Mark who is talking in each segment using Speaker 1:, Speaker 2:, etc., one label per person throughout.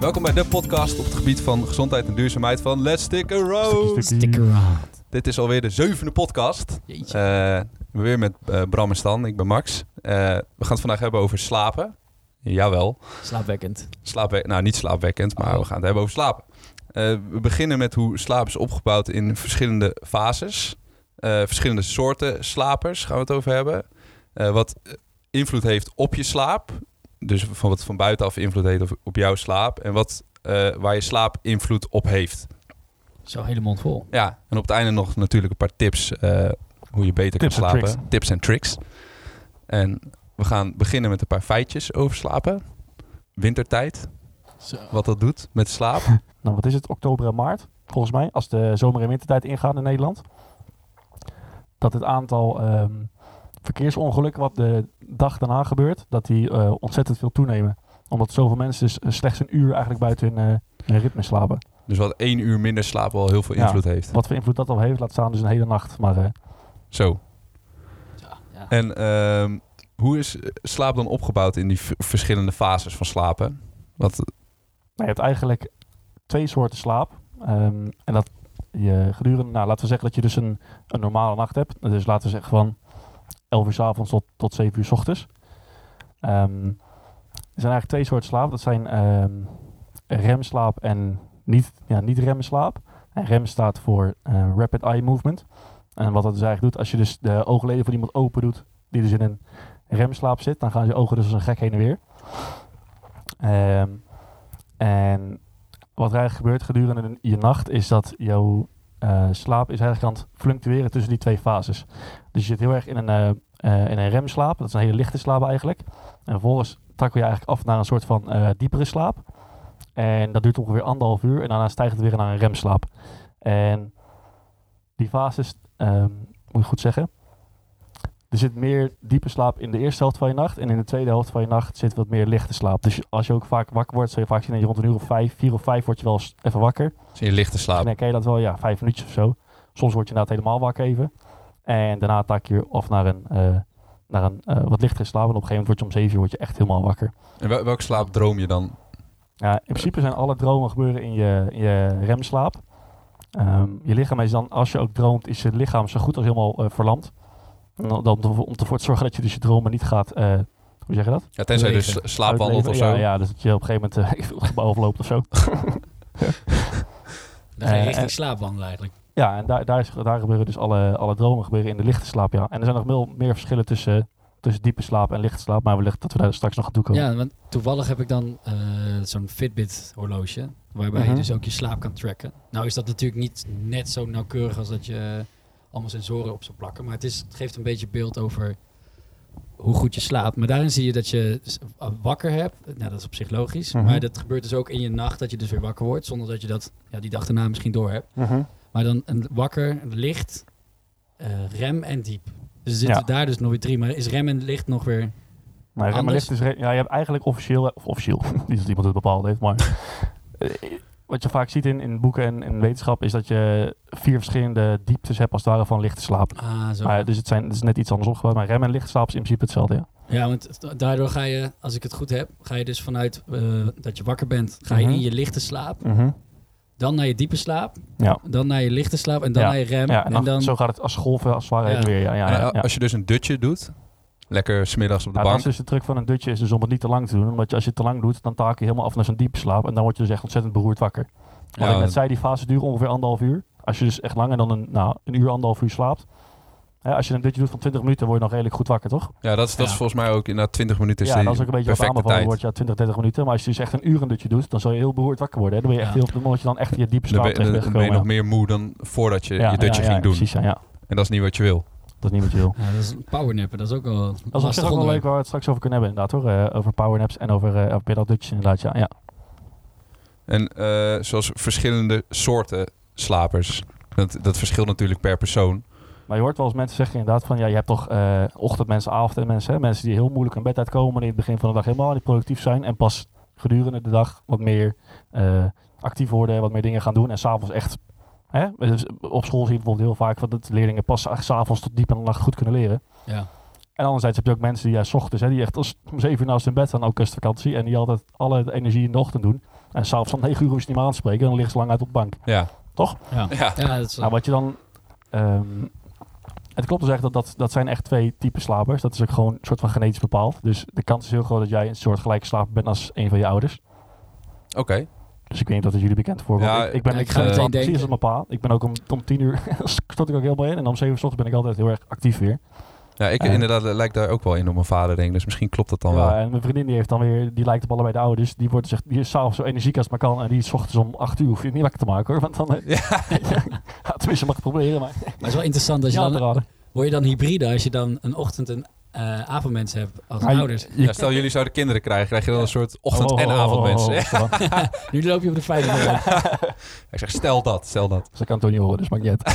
Speaker 1: Welkom bij de podcast op het gebied van gezondheid en duurzaamheid van Let's Stick Around.
Speaker 2: Stick around.
Speaker 1: Dit is alweer de zevende podcast.
Speaker 2: Jeetje.
Speaker 1: Eh, weer met eh, Bram en Stan. Ik ben Max. Eh, we gaan het vandaag hebben over slapen. Jawel.
Speaker 2: Slaapwekkend.
Speaker 1: Slaapwe nou, niet slaapwekkend, maar
Speaker 2: Oh.
Speaker 1: we gaan het hebben over slapen. Eh, we beginnen met hoe slaap is opgebouwd in verschillende fases. Eh, verschillende soorten slapers gaan we het over hebben. Eh, wat invloed heeft op je slaap. Dus van wat van buitenaf invloed heeft op, op jouw slaap. En wat, eh, waar je slaap invloed op heeft.
Speaker 2: Zo hele mond vol.
Speaker 1: Ja, en op het einde nog natuurlijk een paar tips eh, hoe je beter
Speaker 3: Tips
Speaker 1: kan slapen.
Speaker 3: tricks.
Speaker 1: Tips en tricks. En we gaan beginnen met een paar feitjes over slapen. Wintertijd,
Speaker 2: Zo.
Speaker 1: wat dat doet met slaap.
Speaker 3: Nou, wat is het? Oktober en maart, volgens mij, als de zomer- en wintertijd ingaan in Nederland. Dat het aantal ehm, verkeersongelukken wat de dag daarna gebeurt, dat die eh, ontzettend veel toenemen. Omdat zoveel mensen dus eh, slechts een uur eigenlijk buiten hun, eh, hun ritme slapen.
Speaker 1: Dus wat één uur minder slaap al heel veel
Speaker 3: Ja.
Speaker 1: invloed heeft.
Speaker 3: Wat voor invloed dat al heeft, laat staan dus een hele nacht. Maar eh,
Speaker 1: Zo.
Speaker 2: Ja, ja.
Speaker 1: En ehm, hoe is slaap dan opgebouwd in die verschillende fases van slapen? Wat,
Speaker 3: Nou, je hebt eigenlijk twee soorten slaap. Ehm, en dat je gedurende, nou, laten we zeggen dat je dus een, een normale nacht hebt. Dus laten we zeggen van 11 uur s avonds tot, tot 7 uur s ochtends. Ehm, er zijn eigenlijk twee soorten slaap. Dat zijn ehm, remslaap en niet, ja, niet remslaap. En rem staat voor eh, rapid eye movement. En wat dat dus eigenlijk doet, als je dus de oogleden van iemand open doet, die dus in een remslaap zit, dan gaan je ogen dus als een gek heen en weer. Ehm, en wat er eigenlijk gebeurt gedurende je nacht is dat jouw eh, slaap is eigenlijk aan het fluctueren tussen die twee fases. Dus je zit heel erg in een, eh, eh, in een remslaap. Dat is een hele lichte slaap eigenlijk. En vervolgens takkel je eigenlijk af naar een soort van diepere slaap. En dat duurt ongeveer anderhalf uur. En daarna stijgt het weer naar een remslaap. En die fases, ehm, moet ik goed zeggen. Er zit meer diepe slaap in de eerste helft van je nacht. En in de tweede helft van je nacht zit wat meer lichte slaap. Dus als je ook vaak wakker wordt, zul je vaak zien dat je rond een uur of vijf, vier of vijf word je wel eens even wakker.
Speaker 1: in je lichte slaap?
Speaker 3: Dan ken je dat wel, ja, vijf minuutjes of zo. Soms word je inderdaad helemaal wakker even. En daarna tak je weer af naar een, eh, naar een eh, wat lichtere slaap. En op een gegeven moment word je om zeven uur word je echt helemaal wakker.
Speaker 1: En wel- welke slaap droom je dan?
Speaker 3: Ja, in principe zijn alle dromen gebeuren in je, in je remslaap. Ehm, je lichaam is dan, als je ook droomt, is je lichaam zo goed als helemaal eh, verlamd. En dan, dan om ervoor te zorgen dat je dus je dromen niet gaat, eh, hoe zeg je dat?
Speaker 1: Ja, tenzij je dus slaapwandelt of zo.
Speaker 3: Ja, ja, dus dat je op een gegeven moment uh, het gebouw overloopt of zo.
Speaker 2: Dan ga je
Speaker 3: Eh,
Speaker 2: richting
Speaker 3: eh,
Speaker 2: slaap wandelen eigenlijk.
Speaker 3: Ja, en daar, daar, is, daar gebeuren dus alle, alle dromen gebeuren in de lichte slaap, ja. En er zijn nog veel meer verschillen tussen, tussen diepe slaap en lichte slaap. Maar wellicht dat we daar straks nog aan toe komen.
Speaker 2: Ja, want toevallig heb ik dan eh, zo'n Fitbit horloge. Waarbij
Speaker 3: Mhm.
Speaker 2: je dus ook je slaap kan tracken. Nou is dat natuurlijk niet net zo nauwkeurig als dat je eh, allemaal sensoren op zou plakken. Maar het, is, het geeft een beetje beeld over hoe goed je slaapt. Maar daarin zie je dat je s- wakker hebt. Nou, dat is op zich logisch.
Speaker 3: Mhm.
Speaker 2: Maar dat gebeurt dus ook in je nacht dat je dus weer wakker wordt. Zonder dat je dat ja, die dag daarna misschien door hebt.
Speaker 3: Mhm.
Speaker 2: Maar dan een wakker, licht, eh, rem en diep. Dus zitten
Speaker 3: Ja.
Speaker 2: daar dus nog weer drie. Maar is rem en licht nog weer...
Speaker 3: Nou, rem en licht is ja, je hebt eigenlijk officieel, of officieel, niet dat iemand het bepaald heeft, maar eh, wat je vaak ziet in, in boeken en in wetenschap is dat je vier verschillende dieptes hebt als het ware van lichte slaap.
Speaker 2: Ah, zo.
Speaker 3: Maar, dus het, zijn, het is net iets anders opgebouwd, maar rem en lichte slaap is in principe hetzelfde, ja.
Speaker 2: Ja, want da- daardoor ga je, als ik het goed heb, ga je dus vanuit eh, dat je wakker bent, ga je
Speaker 3: Mhm.
Speaker 2: in je lichte slaap,
Speaker 3: Mhm.
Speaker 2: dan naar je diepe slaap,
Speaker 3: Ja.
Speaker 2: dan naar je lichte slaap en dan
Speaker 3: Ja.
Speaker 2: naar je rem.
Speaker 3: Ja, en, dan,
Speaker 2: en dan,
Speaker 3: zo gaat het als golven als het ware
Speaker 2: Ja.
Speaker 3: weer. Ja, ja,
Speaker 1: En,
Speaker 3: ja,
Speaker 1: eh,
Speaker 3: ja.
Speaker 1: Als je dus een dutje doet, lekker smiddags op de
Speaker 3: dat
Speaker 1: bank.
Speaker 3: is dus de truc van een dutje is dus om het niet te lang te doen. Omdat je, als je het te lang doet, dan taak je helemaal af naar zo'n diepe slaap. En dan word je dus echt ontzettend beroerd wakker. Wat
Speaker 1: Ja,
Speaker 3: ik net zei, die fase duurt ongeveer anderhalf uur. Als je dus echt langer dan een, nou, een uur, anderhalf uur slaapt. Hè, als je een dutje doet van 20 minuten, word je nog redelijk goed wakker, toch?
Speaker 1: Ja, dat is, dat is
Speaker 2: Ja.
Speaker 1: volgens mij ook inderdaad 20 minuten. is
Speaker 3: ja, dat is ook een beetje wat
Speaker 1: perfecte
Speaker 3: aanbevolen
Speaker 1: tijd.
Speaker 3: wordt. Ja, 20, 30 minuten. Maar als je dus echt een uur een dutje doet, dan zal je heel beroerd wakker worden. Hè. Dan ben je echt
Speaker 2: Ja.
Speaker 3: heel, dan word je dan echt in je diepe
Speaker 1: Dan
Speaker 3: slaap
Speaker 1: ben, dan-
Speaker 3: terecht
Speaker 1: dan ben je nog meer moe dan voordat je
Speaker 3: ja.
Speaker 1: je dutje
Speaker 3: ja, ja,
Speaker 1: ging doen.
Speaker 3: Precies, ja, ja.
Speaker 1: En dat is niet wat je wil.
Speaker 3: Dat is niet wat je wil.
Speaker 2: ja, dat is powernappen, dat is ook wel
Speaker 3: Dat is op zich ook wel leuk waar we het straks over kunnen hebben, inderdaad hoor. Eh, over powernaps en over, uh, over inderdaad. Ja, ja.
Speaker 1: En eh, zoals verschillende soorten slapers. Dat, dat verschilt natuurlijk per persoon.
Speaker 3: Maar je hoort wel eens mensen zeggen inderdaad van ja, je hebt toch eh ochtendmensen, avondmensen. Hè? Mensen die heel moeilijk aan bed uitkomen, die in het begin van de dag helemaal niet productief zijn. En pas gedurende de dag wat meer eh, actief worden, wat meer dingen gaan doen. En s'avonds echt, hè? Dus op school zie je bijvoorbeeld heel vaak dat leerlingen pas s'avonds tot diep in de nacht goed kunnen leren.
Speaker 2: Ja.
Speaker 3: En anderzijds heb je ook mensen die ja, s ochtends, hè, die echt als om zeven uur naast hun bed staan, ook kerstvakantie. En die altijd alle energie in de ochtend doen. En s'avonds om 9 uur hoef je niet meer aan te spreken. Dan liggen ze lang uit op de bank.
Speaker 1: Ja.
Speaker 3: Toch?
Speaker 2: Ja,
Speaker 1: Ja.
Speaker 2: ja dat is,
Speaker 3: Nou, wat je dan... ehm, het klopt dus echt dat, dat dat zijn echt twee typen slapers. Dat is ook gewoon een soort van genetisch bepaald. Dus de kans is heel groot dat jij een soort gelijke slaper bent als een van je ouders.
Speaker 1: Oké.
Speaker 3: Dus ik weet niet of dat jullie bekend voorbeeld.
Speaker 1: Ja,
Speaker 3: ik, ik ben
Speaker 2: ja, ik
Speaker 3: ik
Speaker 2: ga
Speaker 3: ben
Speaker 2: meteen
Speaker 3: precies
Speaker 2: denken.
Speaker 3: als mijn pa. Ik ben ook om, om 10 uur stort ik ook helemaal in. En om 7 uur 's ochtends ben ik altijd heel erg actief weer.
Speaker 1: Ja, ik
Speaker 3: Eh.
Speaker 1: inderdaad lijkt daar ook wel in op mijn vader, denk ik. Dus misschien klopt dat dan
Speaker 3: Ja,
Speaker 1: wel.
Speaker 3: en mijn vriendin die heeft dan weer, die lijkt op allebei de ouders. Die, wordt echt, die is s'avonds zo energiek als het maar kan. En die is 's ochtends om 8 uur hoef je het niet wakker te maken hoor. Want dan, eh,
Speaker 1: Ja.
Speaker 3: ja, tenminste mag het proberen. Maar
Speaker 2: maar het is wel interessant als je dan, word je dan hybride als je dan een ochtend- en eh avondmens hebt als ouders.
Speaker 3: je-
Speaker 1: Ja, stel jullie zouden kinderen krijgen, krijg je dan een soort ochtend-
Speaker 3: Oh,
Speaker 1: en
Speaker 3: oh, oh, oh, oh, oh. Ja,
Speaker 2: Nu loop je op de feiten.
Speaker 1: Ik zeg, stel dat, stel dat.
Speaker 3: Ik kan het ook niet horen, dus maakt niet.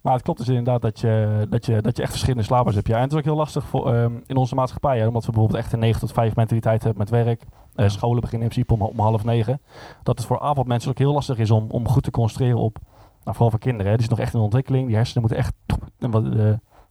Speaker 3: Maar het klopt dus inderdaad dat je, dat je, dat je echt verschillende slapers hebt. Ja. En het is ook heel lastig voor, ehm, in onze maatschappij. Hè, omdat we bijvoorbeeld echt een 9 tot 5 mentaliteit hebben met werk. Eh, scholen beginnen in principe om, om half negen. Dat het voor avondmensen ook heel lastig is om, om goed te concentreren op... Nou, vooral voor kinderen. Hè. Die is nog echt in ontwikkeling. Die hersenen moeten echt... En wat, eh,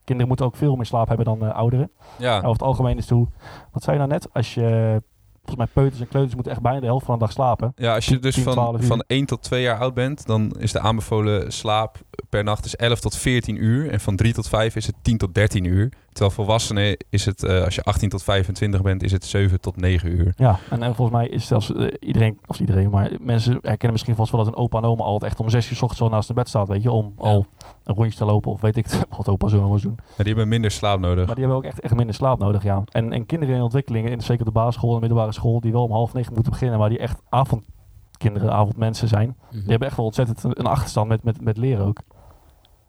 Speaker 3: kinderen moeten ook veel meer slaap hebben dan eh, ouderen.
Speaker 1: Ja,
Speaker 3: Over het algemeen is het hoe... Wat zei je nou net? Als je... Volgens mij peuters en kleuters moeten echt bijna de helft van de dag slapen.
Speaker 1: ja als je dus
Speaker 3: 10, 12
Speaker 1: van, van 1 tot 2 jaar oud bent, dan is de aanbevolen slaap per nacht is 11 tot 14 uur. En van 3 tot 5 is het 10 tot 13 uur. Terwijl volwassenen is het, eh, als je 18 tot 25 bent, is het 7 tot 9 uur.
Speaker 3: Ja, en, en volgens mij is zelfs eh, iedereen, of iedereen, maar mensen herkennen misschien vast wel dat een opa en oma altijd echt om zes uur 's ochtends al naast hun bed staat, weet je, om
Speaker 2: Ja.
Speaker 3: al een rondje te lopen of weet ik het, wat opa zo was doen.
Speaker 1: Maar die hebben minder slaap nodig.
Speaker 3: Maar die hebben ook echt, echt minder slaap nodig, ja. En, en kinderen in ontwikkeling, in, zeker de basisschool en middelbare school, die wel om half negen moeten beginnen, maar die echt avondkinderen, avondmensen zijn, die hebben echt wel ontzettend een, een achterstand met, met, met leren ook.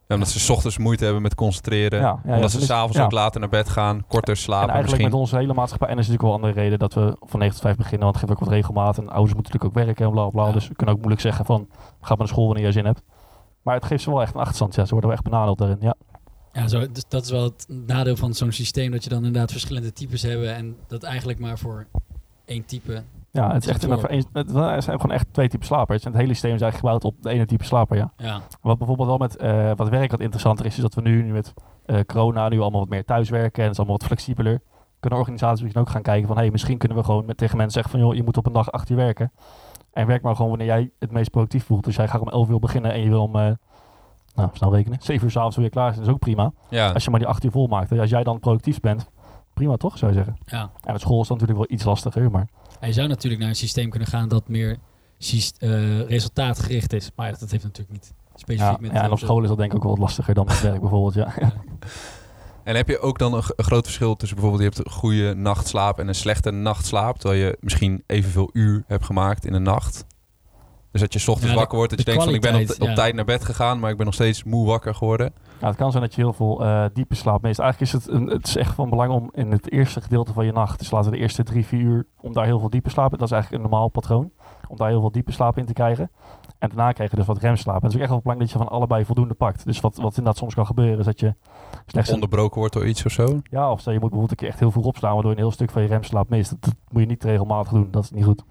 Speaker 1: Ja, omdat ze 's ochtends moeite hebben met concentreren.
Speaker 3: Ja, ja, ja,
Speaker 1: omdat ze s'avonds
Speaker 3: ja.
Speaker 1: ook later naar bed gaan, korter
Speaker 3: en
Speaker 1: slapen
Speaker 3: eigenlijk
Speaker 1: misschien.
Speaker 3: met onze hele maatschappij, en er is natuurlijk wel een andere reden dat we van 9 tot 5 beginnen, want het geeft ook wat regelmaat en ouders moeten natuurlijk ook werken en bla bla.
Speaker 2: Ja.
Speaker 3: Dus we kunnen ook moeilijk zeggen van, ga maar naar school wanneer je zin hebt. Maar het geeft ze wel echt een achterstand, ja. Ze worden wel echt benadeeld daarin, ja.
Speaker 2: Ja, zo, dus dat is wel het nadeel van zo'n systeem, dat je dan inderdaad verschillende types hebt en dat eigenlijk maar voor één type.
Speaker 3: Ja, het is echt één- het, het zijn gewoon echt twee typen slapers. En het hele systeem is eigenlijk gebouwd op de ene type slaper, ja.
Speaker 2: Ja,
Speaker 3: Wat bijvoorbeeld wel met eh, wat werk wat interessanter is, is dat we nu, nu met eh, corona nu allemaal wat meer thuiswerken en het is allemaal wat flexibeler. Kunnen organisaties misschien ook gaan kijken van, hey, misschien kunnen we gewoon met, tegen mensen zeggen van, joh, je moet op een dag acht uur werken. En werk maar gewoon wanneer jij het meest productief voelt. Dus jij gaat om 11 uur beginnen en je wil om, eh, nou, snel rekenen, 7 uur s'avonds weer klaar zijn. Dat is ook prima.
Speaker 1: Ja,
Speaker 3: Als je maar die 8 uur vol maakt. Als jij dan productief bent, prima toch, zou je zeggen.
Speaker 2: ja.
Speaker 3: En met school is dat natuurlijk wel iets lastiger, maar...
Speaker 2: Je zou natuurlijk naar een systeem kunnen gaan dat meer eh, resultaatgericht is. Maar ja, dat heeft natuurlijk niet specifiek
Speaker 3: Ja,
Speaker 2: met...
Speaker 3: ja, en op school is dat denk ik ook wel wat lastiger dan met werk bijvoorbeeld, ja.
Speaker 1: En heb je ook dan een, g- een groot verschil tussen bijvoorbeeld je hebt een goede nachtslaap en een slechte nachtslaap, terwijl je misschien evenveel uur hebt gemaakt in een nacht? Dus dat je 's ochtends
Speaker 2: Ja,
Speaker 1: wakker wordt, dat je
Speaker 2: de
Speaker 1: denkt van ik ben op,
Speaker 2: kwaliteit,
Speaker 1: op
Speaker 2: ja.
Speaker 1: tijd naar bed gegaan, maar ik ben nog steeds moe wakker geworden.
Speaker 3: Ja, het kan zijn dat je heel veel eh, diepe slaap mist. Eigenlijk is het, een, het is echt van belang om in het eerste gedeelte van je nacht, dus laten we de eerste drie, vier uur, om daar heel veel diepe slaap, dat is eigenlijk een normaal patroon, om daar heel veel diepe slaap in te krijgen. En daarna krijg je dus wat remslaap. En het is ook echt wel belangrijk dat je van allebei voldoende pakt. Dus wat, wat inderdaad soms kan gebeuren, is dat je slechts
Speaker 1: Onderbroken wordt door iets of zo.
Speaker 3: ja, of stel je moet bijvoorbeeld een keer echt heel vroeg opstaan, waardoor je een heel stuk van je remslaap mist. Dat, dat moet je niet regelmatig doen, dat is niet goed.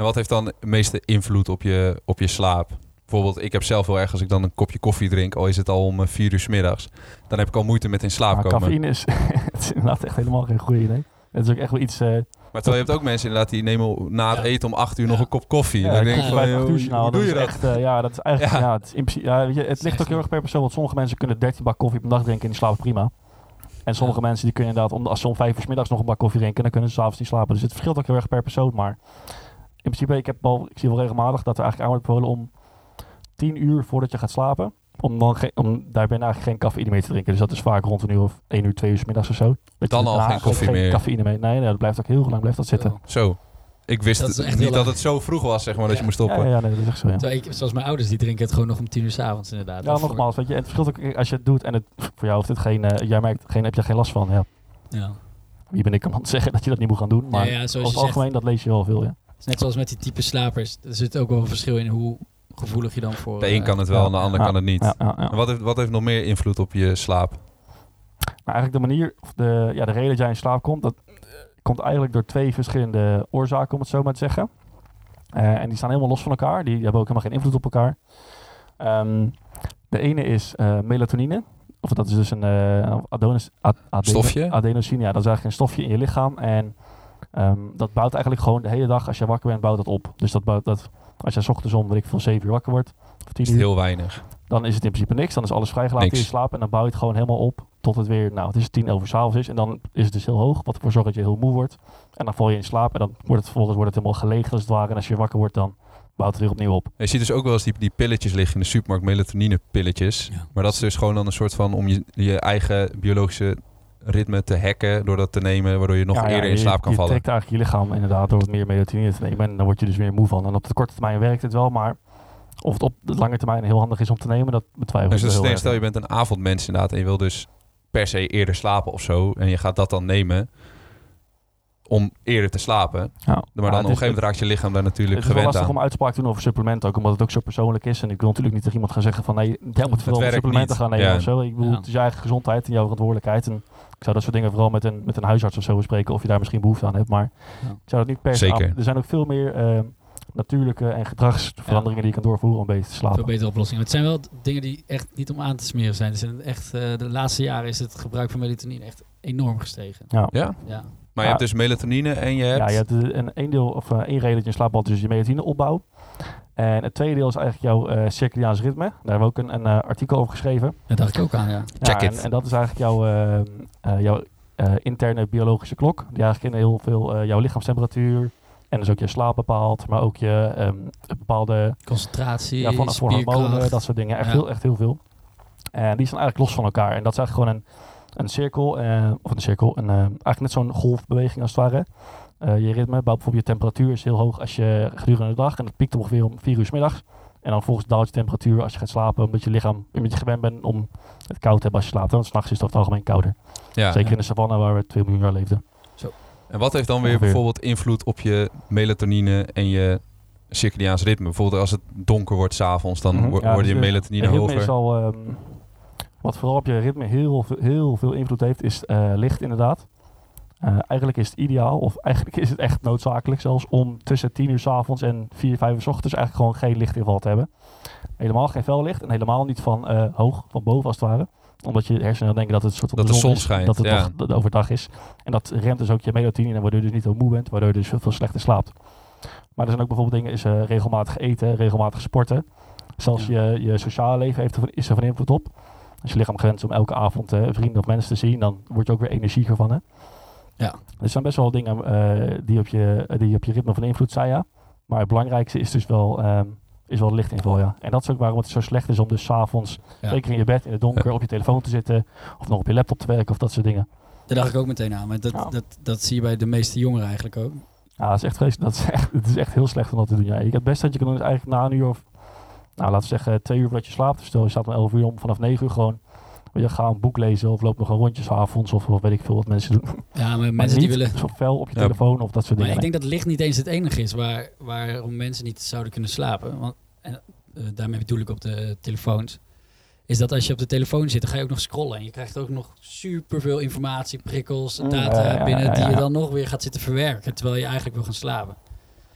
Speaker 1: En wat heeft dan de meeste invloed op je, op je slaap? Bijvoorbeeld, ik heb zelf heel erg als ik dan een kopje koffie drink, al is het al om eh, vier uur 's middags, dan heb ik al moeite met in slaap
Speaker 3: Maar
Speaker 1: komen.
Speaker 3: cafeïne is, het is inderdaad echt helemaal geen goede idee. Het is ook echt wel iets... eh,
Speaker 1: Maar terwijl je hebt ook mensen inderdaad die nemen na het eten om acht uur nog een kop koffie.
Speaker 3: Ja,
Speaker 1: dan denk ik van, joh, hoe,
Speaker 3: nou,
Speaker 1: doe je
Speaker 3: dat? echt, eh, ja, dat is eigenlijk...
Speaker 1: Ja.
Speaker 3: Ja. het, is ja, weet je, het ligt ook heel erg per persoon. Want sommige mensen kunnen 13 bak koffie per dag drinken en die slapen prima. En sommige mensen die kunnen inderdaad, om, als ze om vijf uur 's middags nog een bak koffie drinken, dan kunnen ze s'avonds niet slapen. Dus het verschilt ook heel erg per persoon. Maar in principe, ik, heb wel, ik zie wel regelmatig dat er eigenlijk aan wordt bevolen om 10 uur voordat je gaat slapen, om, dan geen, om daarbij eigenlijk geen cafeïne mee te drinken. Dus dat is vaak rond een uur of 1 uur, 2 uur 's middags of zo. Dat
Speaker 1: Dan
Speaker 3: je
Speaker 1: al geen koffie meer?
Speaker 3: cafeïne mee. Nee, nee, dat blijft ook heel lang blijft dat zitten.
Speaker 1: Zo. Ik wist
Speaker 2: Dat is
Speaker 1: het
Speaker 2: echt
Speaker 1: niet dat het zo vroeg was, zeg maar, dat je
Speaker 2: Ja.
Speaker 1: moest
Speaker 3: Ja,
Speaker 1: stoppen.
Speaker 3: ja, nee, dat is echt zo, ja.
Speaker 2: Terwijl ik, zoals mijn ouders, die drinken het gewoon nog om tien uur s'avonds inderdaad.
Speaker 3: Ja, nogmaals, weet je, het verschilt ook als je het doet en het, voor jou heeft het geen, eh, jij merkt, geen, heb je geen last van. Ja,
Speaker 2: Ja.
Speaker 3: wie ben ik om te zeggen dat je dat niet moet gaan doen, maar
Speaker 2: ja, ja, zoals
Speaker 3: over het
Speaker 2: zegt,
Speaker 3: algemeen, dat lees je wel veel, ja.
Speaker 2: Het is net zoals met die type slapers. Er zit ook wel een verschil in hoe gevoelig je dan voor...
Speaker 1: De een
Speaker 2: eh,
Speaker 1: kan het wel,
Speaker 3: ja,
Speaker 1: en de ander
Speaker 3: ja,
Speaker 1: kan het niet.
Speaker 3: Ja, ja, ja.
Speaker 1: En wat, heeft, wat heeft nog meer invloed op je slaap?
Speaker 3: Maar eigenlijk de manier, of de, ja, de reden dat jij in slaap komt, dat eh, komt eigenlijk door twee verschillende oorzaken, om het zo maar te zeggen. Eh, en die staan helemaal los van elkaar, die hebben ook helemaal geen invloed op elkaar. Ehm, de ene is eh, melatonine. Of dat is dus een eh adonis, ad-
Speaker 1: Stofje?
Speaker 3: adenosine. Ja, dat is eigenlijk een stofje in je lichaam. En Ehm, dat bouwt eigenlijk gewoon de hele dag, als je wakker bent, bouwt dat op. Dus dat bouwt dat, als je 's ochtends om, weet ik veel, 7 uur wakker wordt, of 10
Speaker 1: Is het
Speaker 3: uur,
Speaker 1: heel weinig.
Speaker 3: dan is het in principe niks. Dan is alles vrijgelaten
Speaker 1: Niks.
Speaker 3: in je slaap en dan bouw je het gewoon helemaal op tot het weer, nou, het is 10 over 's avonds is. En dan is het dus heel hoog, wat ervoor zorgt dat je heel moe wordt. En dan val je in slaap en dan wordt het vervolgens wordt het helemaal gelegen als het ware. En als je wakker wordt, dan bouwt het weer opnieuw op.
Speaker 1: Je ziet dus ook wel eens die, die pilletjes liggen in de supermarkt, melatonine pilletjes.
Speaker 2: Ja.
Speaker 1: Maar dat is dus gewoon dan een soort van om je, je eigen biologische ritme te hacken door dat te nemen, waardoor je nog
Speaker 3: Ja, ja,
Speaker 1: eerder in
Speaker 3: je-
Speaker 1: slaap kan
Speaker 3: je
Speaker 1: vallen.
Speaker 3: trekt eigenlijk je lichaam inderdaad door wat meer melatonine te nemen. En dan word je dus weer moe van. En op de korte termijn werkt het wel, maar of het op de lange termijn heel handig is om te nemen, dat betwijfel
Speaker 1: Dus
Speaker 3: ik
Speaker 1: stel,
Speaker 3: heel
Speaker 1: stel je bent een avondmens inderdaad en je wil dus per se eerder slapen of zo. En je gaat dat dan nemen om eerder te slapen.
Speaker 3: Ja.
Speaker 1: Maar dan
Speaker 3: Ja,
Speaker 1: op een
Speaker 3: het is-
Speaker 1: gegeven moment raakt je lichaam daar natuurlijk
Speaker 3: Het is wel
Speaker 1: gewend
Speaker 3: lastig
Speaker 1: aan.
Speaker 3: om uitspraak te doen over supplementen, ook omdat het ook zo persoonlijk is. En ik wil natuurlijk niet tegen iemand gaan zeggen van nee, jij moet veel supplementen
Speaker 1: niet.
Speaker 3: gaan nemen
Speaker 1: Ja.
Speaker 3: of zo. Ik bedoel,
Speaker 2: Ja.
Speaker 3: het is je eigen gezondheid en jouw verantwoordelijkheid. En ik zou dat soort dingen vooral met een, met een huisarts of zo bespreken of je daar misschien behoefte aan hebt. Maar
Speaker 2: Ja.
Speaker 3: ik zou dat niet per se
Speaker 1: Zeker.
Speaker 3: aan- Er zijn ook veel meer eh, natuurlijke en gedragsveranderingen die je kan doorvoeren om beter te slapen.
Speaker 2: Veel betere oplossingen. Het zijn wel dingen die echt niet om aan te smeren zijn. Het zijn echt, eh, de laatste jaren is het gebruik van melatonine echt enorm gestegen.
Speaker 3: Ja.
Speaker 1: Ja?
Speaker 2: Ja.
Speaker 1: Maar je hebt dus melatonine en je hebt...
Speaker 3: Ja, je hebt eh, een, één deel of eh, één reden dat je in slaap valt, dus je melatonine opbouw. En het tweede deel is eigenlijk jouw eh circadiaans ritme. Daar hebben we ook een, een eh, artikel over geschreven.
Speaker 2: Dat dacht ik ook aan, ja.
Speaker 1: Check
Speaker 3: ja,
Speaker 1: it.
Speaker 3: En, en dat is eigenlijk jouw, eh, eh, jouw eh, interne biologische klok. Die eigenlijk in heel veel eh, jouw lichaamstemperatuur en dus ook je slaap bepaalt. Maar ook je ehm, bepaalde
Speaker 2: Concentratie,
Speaker 3: ja, van, hormonen, dat soort dingen. Echt,
Speaker 2: Ja.
Speaker 3: heel, echt heel veel. En die zijn eigenlijk los van elkaar. En dat is eigenlijk gewoon een, een cirkel, eh, of een cirkel, een, eh, eigenlijk net zo'n golfbeweging als het ware. Eh, je ritme, bijvoorbeeld je temperatuur is heel hoog als je gedurende de dag. En dat piekt ongeveer om 4 uur 's middags. En dan volgens daalt je temperatuur als je gaat slapen, omdat je lichaam een beetje gewend bent om het koud te hebben als je slaapt. Want s'nachts is het over het algemeen kouder.
Speaker 1: Ja.
Speaker 3: Zeker in de savanne waar we 2 miljoen jaar leefden.
Speaker 1: En wat heeft dan weer
Speaker 3: Ongeveer.
Speaker 1: bijvoorbeeld invloed op je melatonine en je circadiaans ritme? Bijvoorbeeld als het donker wordt s'avonds, dan
Speaker 3: Ja,
Speaker 1: wordt
Speaker 3: dus
Speaker 1: je melatonine hoger.
Speaker 3: ehm, wat vooral op je ritme heel, veel- heel veel invloed heeft, is eh, licht inderdaad. Eh, eigenlijk is het ideaal, of eigenlijk is het echt noodzakelijk zelfs, om tussen 10 uur s avonds en 4, 5 uur s ochtends eigenlijk gewoon geen lichtinval te hebben. Helemaal geen fellicht en helemaal niet van eh, hoog, van boven als het ware. Omdat je hersenen denken dat het een soort van
Speaker 1: Dat de zon
Speaker 3: is,
Speaker 1: schijnt,
Speaker 3: Dat het
Speaker 1: ja.
Speaker 3: nog overdag is. En dat remt dus ook je melatonine, waardoor je dus niet zo moe bent, waardoor je dus veel, veel slechter slaapt. Maar er zijn ook bijvoorbeeld dingen, is eh, regelmatig eten, regelmatig sporten. Zelfs je, je sociale leven heeft er, van- is er van invloed op. Als je lichaam is om elke avond eh, vrienden of mensen te zien, dan word je ook weer energieker van. Hè?
Speaker 2: Ja.
Speaker 3: Er zijn best wel dingen eh, die, op je, die op je ritme van invloed zijn, ja. Maar het belangrijkste is dus wel, ehm is wel lichtinval, ja. En dat is ook waarom het zo slecht is om dus 's avonds,
Speaker 2: Ja.
Speaker 3: zeker in je bed, in het donker, op je telefoon te zitten. Of nog op je laptop te werken of dat soort dingen.
Speaker 2: Daar dacht ik ook meteen aan. Maar dat,
Speaker 3: Ja.
Speaker 2: dat, dat zie je bij de meeste jongeren eigenlijk ook.
Speaker 3: Ja, dat is echt. Dat is echt, het is echt heel slecht om dat te doen. Ja. Je- Het beste dat je kan doen is eigenlijk na een uur of, nou laten we zeggen, twee uur voordat je slaapt. Dus stel je staat om 11 uur om, vanaf 9 uur gewoon. Je, ga een boek lezen of loop nog een rondje 's avonds of, of weet ik veel wat mensen doen.
Speaker 2: Ja, maar
Speaker 3: Maar
Speaker 2: mensen
Speaker 3: niet
Speaker 2: die willen...
Speaker 3: zo fel op je
Speaker 1: Ja.
Speaker 3: telefoon of dat soort
Speaker 2: Maar
Speaker 3: dingen.
Speaker 2: ik denk dat licht niet eens het enige is waar, waarom mensen niet zouden kunnen slapen. Want, en, eh, daarmee bedoel ik op de telefoons. Is dat als je op de telefoon zit, dan ga je ook nog scrollen. En je krijgt ook nog superveel informatie, prikkels,
Speaker 3: Mm,
Speaker 2: data
Speaker 3: ja, ja,
Speaker 2: binnen.
Speaker 3: ja,
Speaker 2: Die je dan nog weer gaat zitten ververwerken. Terwijl je eigenlijk wil gaan slapen.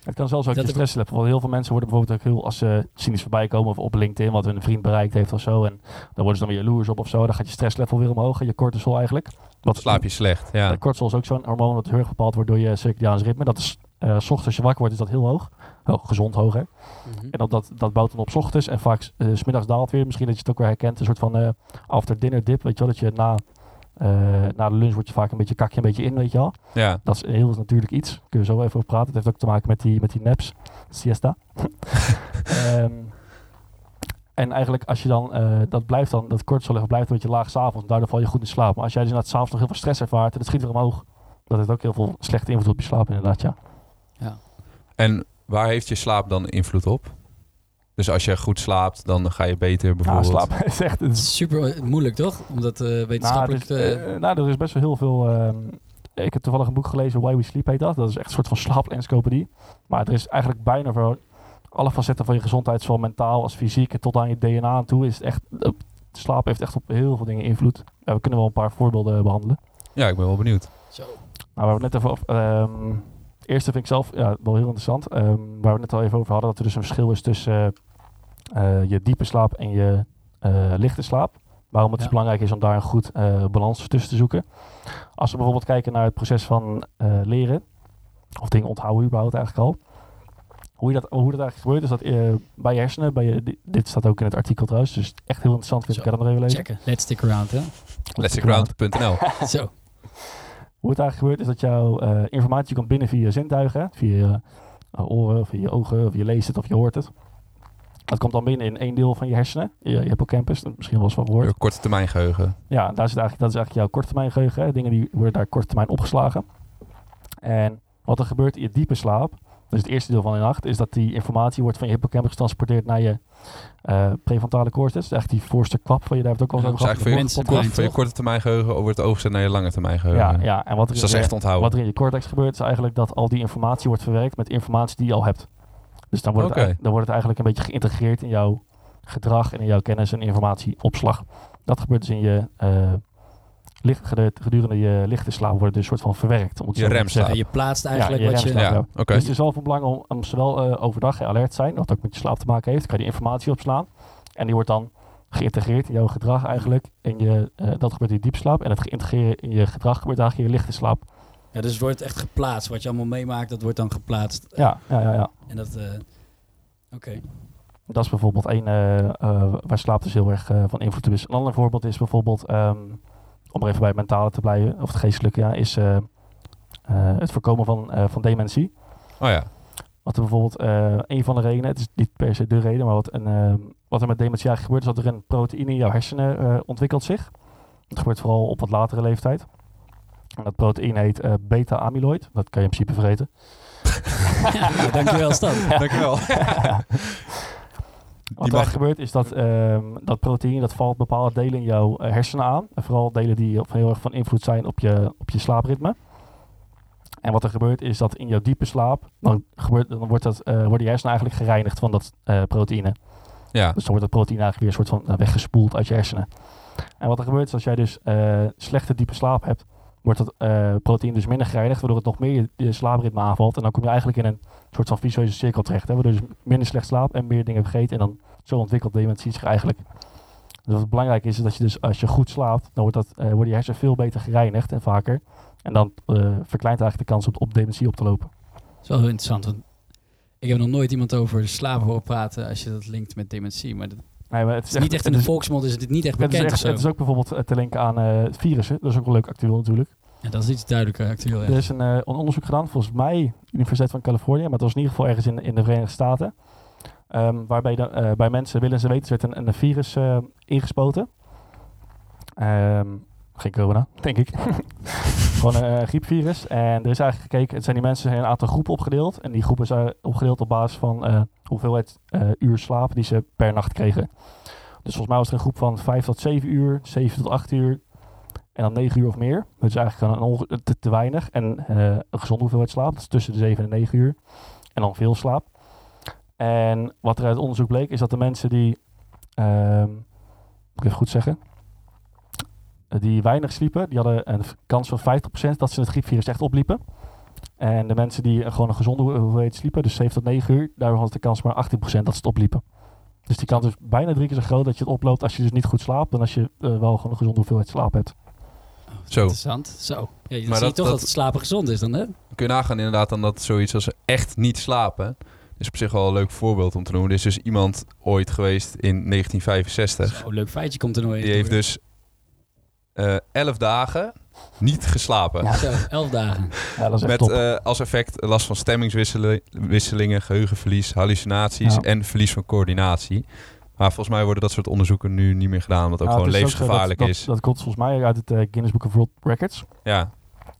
Speaker 3: Het kan zelfs ook
Speaker 2: Dat
Speaker 3: je stress hebben. Want heel veel mensen worden bijvoorbeeld ook heel, als ze zien iets voorbij komen of op LinkedIn, wat hun vriend bereikt heeft of zo. En dan worden ze dan weer jaloers op of zo. Dan gaat je stresslevel weer omhoog en je cortisol eigenlijk. Wat
Speaker 1: Slaap je slecht, ja.
Speaker 3: Cortisol is ook zo'n hormoon dat heel erg bepaald wordt door je circadiaans ritme. Dat is, eh, s ochtends als je wakker wordt, is dat heel hoog. Heel gezond hoog, hè.
Speaker 2: Mhm.
Speaker 3: En dat, dat, dat bouwt dan op 's ochtends en vaak eh, s smiddags daalt weer. Misschien dat je het ook weer herkent. Een soort van eh, after dinner dip, weet je wel. Dat je na, eh, na de lunch word je vaak een beetje, kak je een beetje in, weet je wel.
Speaker 1: Ja,
Speaker 3: Dat is heel natuurlijk iets. Daar kunnen we zo even over praten. Het heeft ook te maken met die, met die naps, siesta. Ehm, en eigenlijk als je dan, eh, dat blijft dan, dat cortisol blijft een beetje laag s'avonds. Daardoor val je goed in slaap. Maar als jij dus inderdaad s'avonds nog heel veel stress ervaart en het schiet weer omhoog. Dat heeft ook heel veel slechte invloed op je slaap inderdaad, ja.
Speaker 1: en waar heeft je slaap dan invloed op? Dus als je goed slaapt, dan ga je beter
Speaker 3: Ja,
Speaker 1: bijvoorbeeld...
Speaker 3: slaap is echt... Het
Speaker 2: Het
Speaker 3: is,
Speaker 2: is super moeilijk, toch? Om dat eh,
Speaker 3: nou,
Speaker 2: wetenschappelijk
Speaker 3: er is,
Speaker 2: te...
Speaker 3: eh, nou, er is best wel heel veel... ehm, ik heb toevallig een boek gelezen, Why We Sleep heet dat. Dat is echt een soort van slaapencyclopedie. Maar er is eigenlijk bijna voor alle facetten van je gezondheid, zowel mentaal als fysiek, en tot aan je DNA aan toe, is het echt... eh, slaap heeft echt op heel veel dingen invloed. Ja, we kunnen wel een paar voorbeelden behandelen.
Speaker 1: Ja, ik ben wel benieuwd.
Speaker 2: Zo.
Speaker 3: Nou, waar we net even over... ehm, het eerste vind ik zelf ja, wel heel interessant. ehm, waar we het net al even over hadden, dat er dus een verschil is tussen eh, je diepe slaap en je eh, lichte slaap. Waarom het
Speaker 2: Ja.
Speaker 3: dus belangrijk is om daar een goed eh, balans tussen te zoeken. Als we bijvoorbeeld kijken naar het proces van eh, leren. of dingen onthouden überhaupt eigenlijk al. Hoe, je dat, hoe dat eigenlijk gebeurt is dat eh, bij je hersenen, bij je, dit staat ook in het artikel trouwens, dus echt heel interessant vind ik,
Speaker 2: Zo.
Speaker 3: kan dat nog even lezen.
Speaker 2: Checken. Let's stick around, hè?
Speaker 1: Let'sground.nl.
Speaker 2: Zo.
Speaker 3: Hoe het eigenlijk gebeurt is dat jouw eh, informatie komt binnen via je zintuigen, hè, via je eh, oren, of via je ogen, of je leest het of je hoort het. Dat komt dan binnen in één deel van je hersenen, je, hippocampus, dat misschien wel eens van gehoord.
Speaker 1: Korte termijn geheugen.
Speaker 3: Ja, daar zit eigenlijk, dat is eigenlijk jouw korte termijn geheugen. Hè. Dingen die worden daar korte termijn opgeslagen. En wat er gebeurt in je diepe slaap, dus het eerste deel van de nacht, is dat die informatie wordt van je hippocampus getransporteerd naar je eh, prefrontale cortex. Dus eigenlijk die voorste kwap van je, daar hebben we het ook al
Speaker 2: Ja,
Speaker 3: over
Speaker 1: Dus
Speaker 3: gehad.
Speaker 1: eigenlijk voor je, korte termijn geheugen wordt het overgezet naar je lange termijn geheugen.
Speaker 3: Ja, ja, en wat er,
Speaker 1: Dus dat is echt onthouden.
Speaker 3: wat er in je cortex gebeurt, is eigenlijk dat al die informatie wordt verwerkt met informatie die je al hebt. Dus dan wordt, het, dan wordt het eigenlijk een beetje geïntegreerd in jouw gedrag en in jouw kennis en informatieopslag. Dat gebeurt dus in je uh, licht, gedurende je lichte slaap wordt het dus een soort van verwerkt. Om het
Speaker 1: Je
Speaker 3: zo maar te
Speaker 1: remslaap.
Speaker 2: je plaatst eigenlijk
Speaker 3: je
Speaker 2: wat je...
Speaker 1: Ja,
Speaker 3: ja.
Speaker 1: oké.
Speaker 3: Dus het is wel van belang om, om zowel eh, overdag alert te zijn, wat ook met je slaap te maken heeft. kan je die informatie opslaan. En die wordt dan geïntegreerd in jouw gedrag eigenlijk. En je, eh, dat gebeurt in je diepslaap. En het geïntegreerd in je gedrag gebeurt eigenlijk in je lichte slaap.
Speaker 2: Ja, dus het wordt echt geplaatst. Wat je allemaal meemaakt, dat wordt dan geplaatst.
Speaker 3: Ja, ja, ja. ja.
Speaker 2: En dat... eh, Oké.
Speaker 3: Dat is bijvoorbeeld één eh, eh, waar slaap dus heel erg eh, van invloed op is. Een ander voorbeeld is bijvoorbeeld, ehm, om er even bij het mentale te blijven, of het geestelijke, ja, is eh, eh, het voorkomen van, eh, van dementie.
Speaker 1: Oh ja.
Speaker 3: Wat er bijvoorbeeld, eh, een van de redenen, het is niet per se de reden, maar wat, een, ehm, wat er met dementie eigenlijk gebeurt, is dat er een proteïne in jouw hersenen eh, ontwikkelt zich. Dat gebeurt vooral op wat latere leeftijd. En dat proteïne heet eh, beta-amyloid. Dat kan je in principe vergeten.
Speaker 2: Ja, nou, dankjewel Stan.
Speaker 1: Dankjewel.
Speaker 3: Wat er gebeurt is dat ehm, dat proteïne dat valt bepaalde delen in jouw eh, hersenen aan. En vooral delen die op- heel erg van invloed zijn op je, op je slaapritme. En wat er gebeurt is dat in jouw diepe slaap, dan, gebeurt, dan wordt dat, eh, worden je hersenen eigenlijk gereinigd van dat eh, proteïne.
Speaker 1: Ja.
Speaker 3: Dus dan wordt dat proteïne eigenlijk weer een soort van eh, weggespoeld uit je hersenen. En wat er gebeurt is als jij dus eh, slechte diepe slaap hebt, wordt dat eh, proteïne dus minder gereinigd, waardoor het nog meer je, slaapritme aanvalt. En dan kom je eigenlijk in een soort van visueuze cirkel terecht. Hè, waardoor je dus minder slecht slaapt en meer dingen vergeet. En dan zo ontwikkelt dementie zich eigenlijk. Dus wat belangrijk is, is dat je dus als je goed slaapt, dan wordt, dat, worden je hersenen veel beter gereinigd en vaker. En dan eh, verkleint eigenlijk de kans op, op dementie op te lopen.
Speaker 2: Dat is wel heel interessant. Ik heb nog nooit iemand over slapen horen praten als je dat linkt met dementie. Maar
Speaker 3: Nee, maar het
Speaker 2: is niet echt in de
Speaker 3: het is-
Speaker 2: volksmond, is het niet echt
Speaker 3: het is,
Speaker 2: bekend
Speaker 3: echt, het is ook bijvoorbeeld eh, te linken aan eh, virussen. Dat is ook wel leuk actueel natuurlijk.
Speaker 2: Ja, dat is iets duidelijker actueel. Ja.
Speaker 3: Er is een, eh, een onderzoek gedaan, volgens mij Universiteit van Californië, maar het was in ieder geval ergens in, in de Verenigde Staten. Ehm, waarbij de, bij mensen willens en wetens werd een, een virus ingespoten. Ehm, geen corona, denk ik. Gewoon een eh, griepvirus. En er is eigenlijk gekeken, het zijn die mensen in een aantal groepen opgedeeld. En die groepen zijn opgedeeld op basis van eh, hoeveelheid eh, uur slaap die ze per nacht kregen. Dus volgens mij was er een groep van 5 tot 7 uur, 7 tot 8 uur, en dan 9 uur of meer. Dat is eigenlijk een te, te weinig. En een gezonde hoeveelheid slaap. Dat is tussen de 7 en 9 uur. En dan veel slaap. En wat er uit het onderzoek bleek, is dat de mensen die, ehm, moet ik even goed zeggen, die weinig sliepen, die hadden een kans van 50% dat ze het griepvirus echt opliepen. En de mensen die gewoon een gezonde hoe- hoeveelheid sliepen, dus 7 tot 9 uur, daar was de kans maar 18% dat ze het opliepen. Dus die kans is bijna drie keer zo groot dat je het oploopt als je dus niet goed slaapt, dan als je eh, wel gewoon een gezonde hoeveelheid slaap hebt.
Speaker 2: Oh,
Speaker 1: Zo.
Speaker 2: Interessant. Zo. Ja, dan zie
Speaker 1: Maar
Speaker 2: je
Speaker 1: dat-
Speaker 2: toch dat,
Speaker 1: dat-
Speaker 2: slapen gezond is dan, hè?
Speaker 1: Kun je nagaan inderdaad dan dat zoiets als echt niet slapen... is op zich wel een leuk voorbeeld om te noemen. Er is dus iemand ooit geweest in 1965.
Speaker 2: Zo, leuk feitje komt er even.
Speaker 1: Die heeft dus eh 11 dagen niet geslapen.
Speaker 3: Ja.
Speaker 2: Zo, elf dagen.
Speaker 3: Ja, dat is echt
Speaker 1: Met eh, als effect last van stemmingswisselingen, geheugenverlies, hallucinaties
Speaker 3: Ja.
Speaker 1: en verlies van coördinatie. Maar volgens mij worden dat soort onderzoeken nu niet meer gedaan, omdat het ook gewoon
Speaker 3: het is ook zo
Speaker 1: levensgevaarlijk
Speaker 3: dat,
Speaker 1: is.
Speaker 3: Dat, dat komt volgens mij uit het eh, Guinness Book of World Records.
Speaker 1: Ja,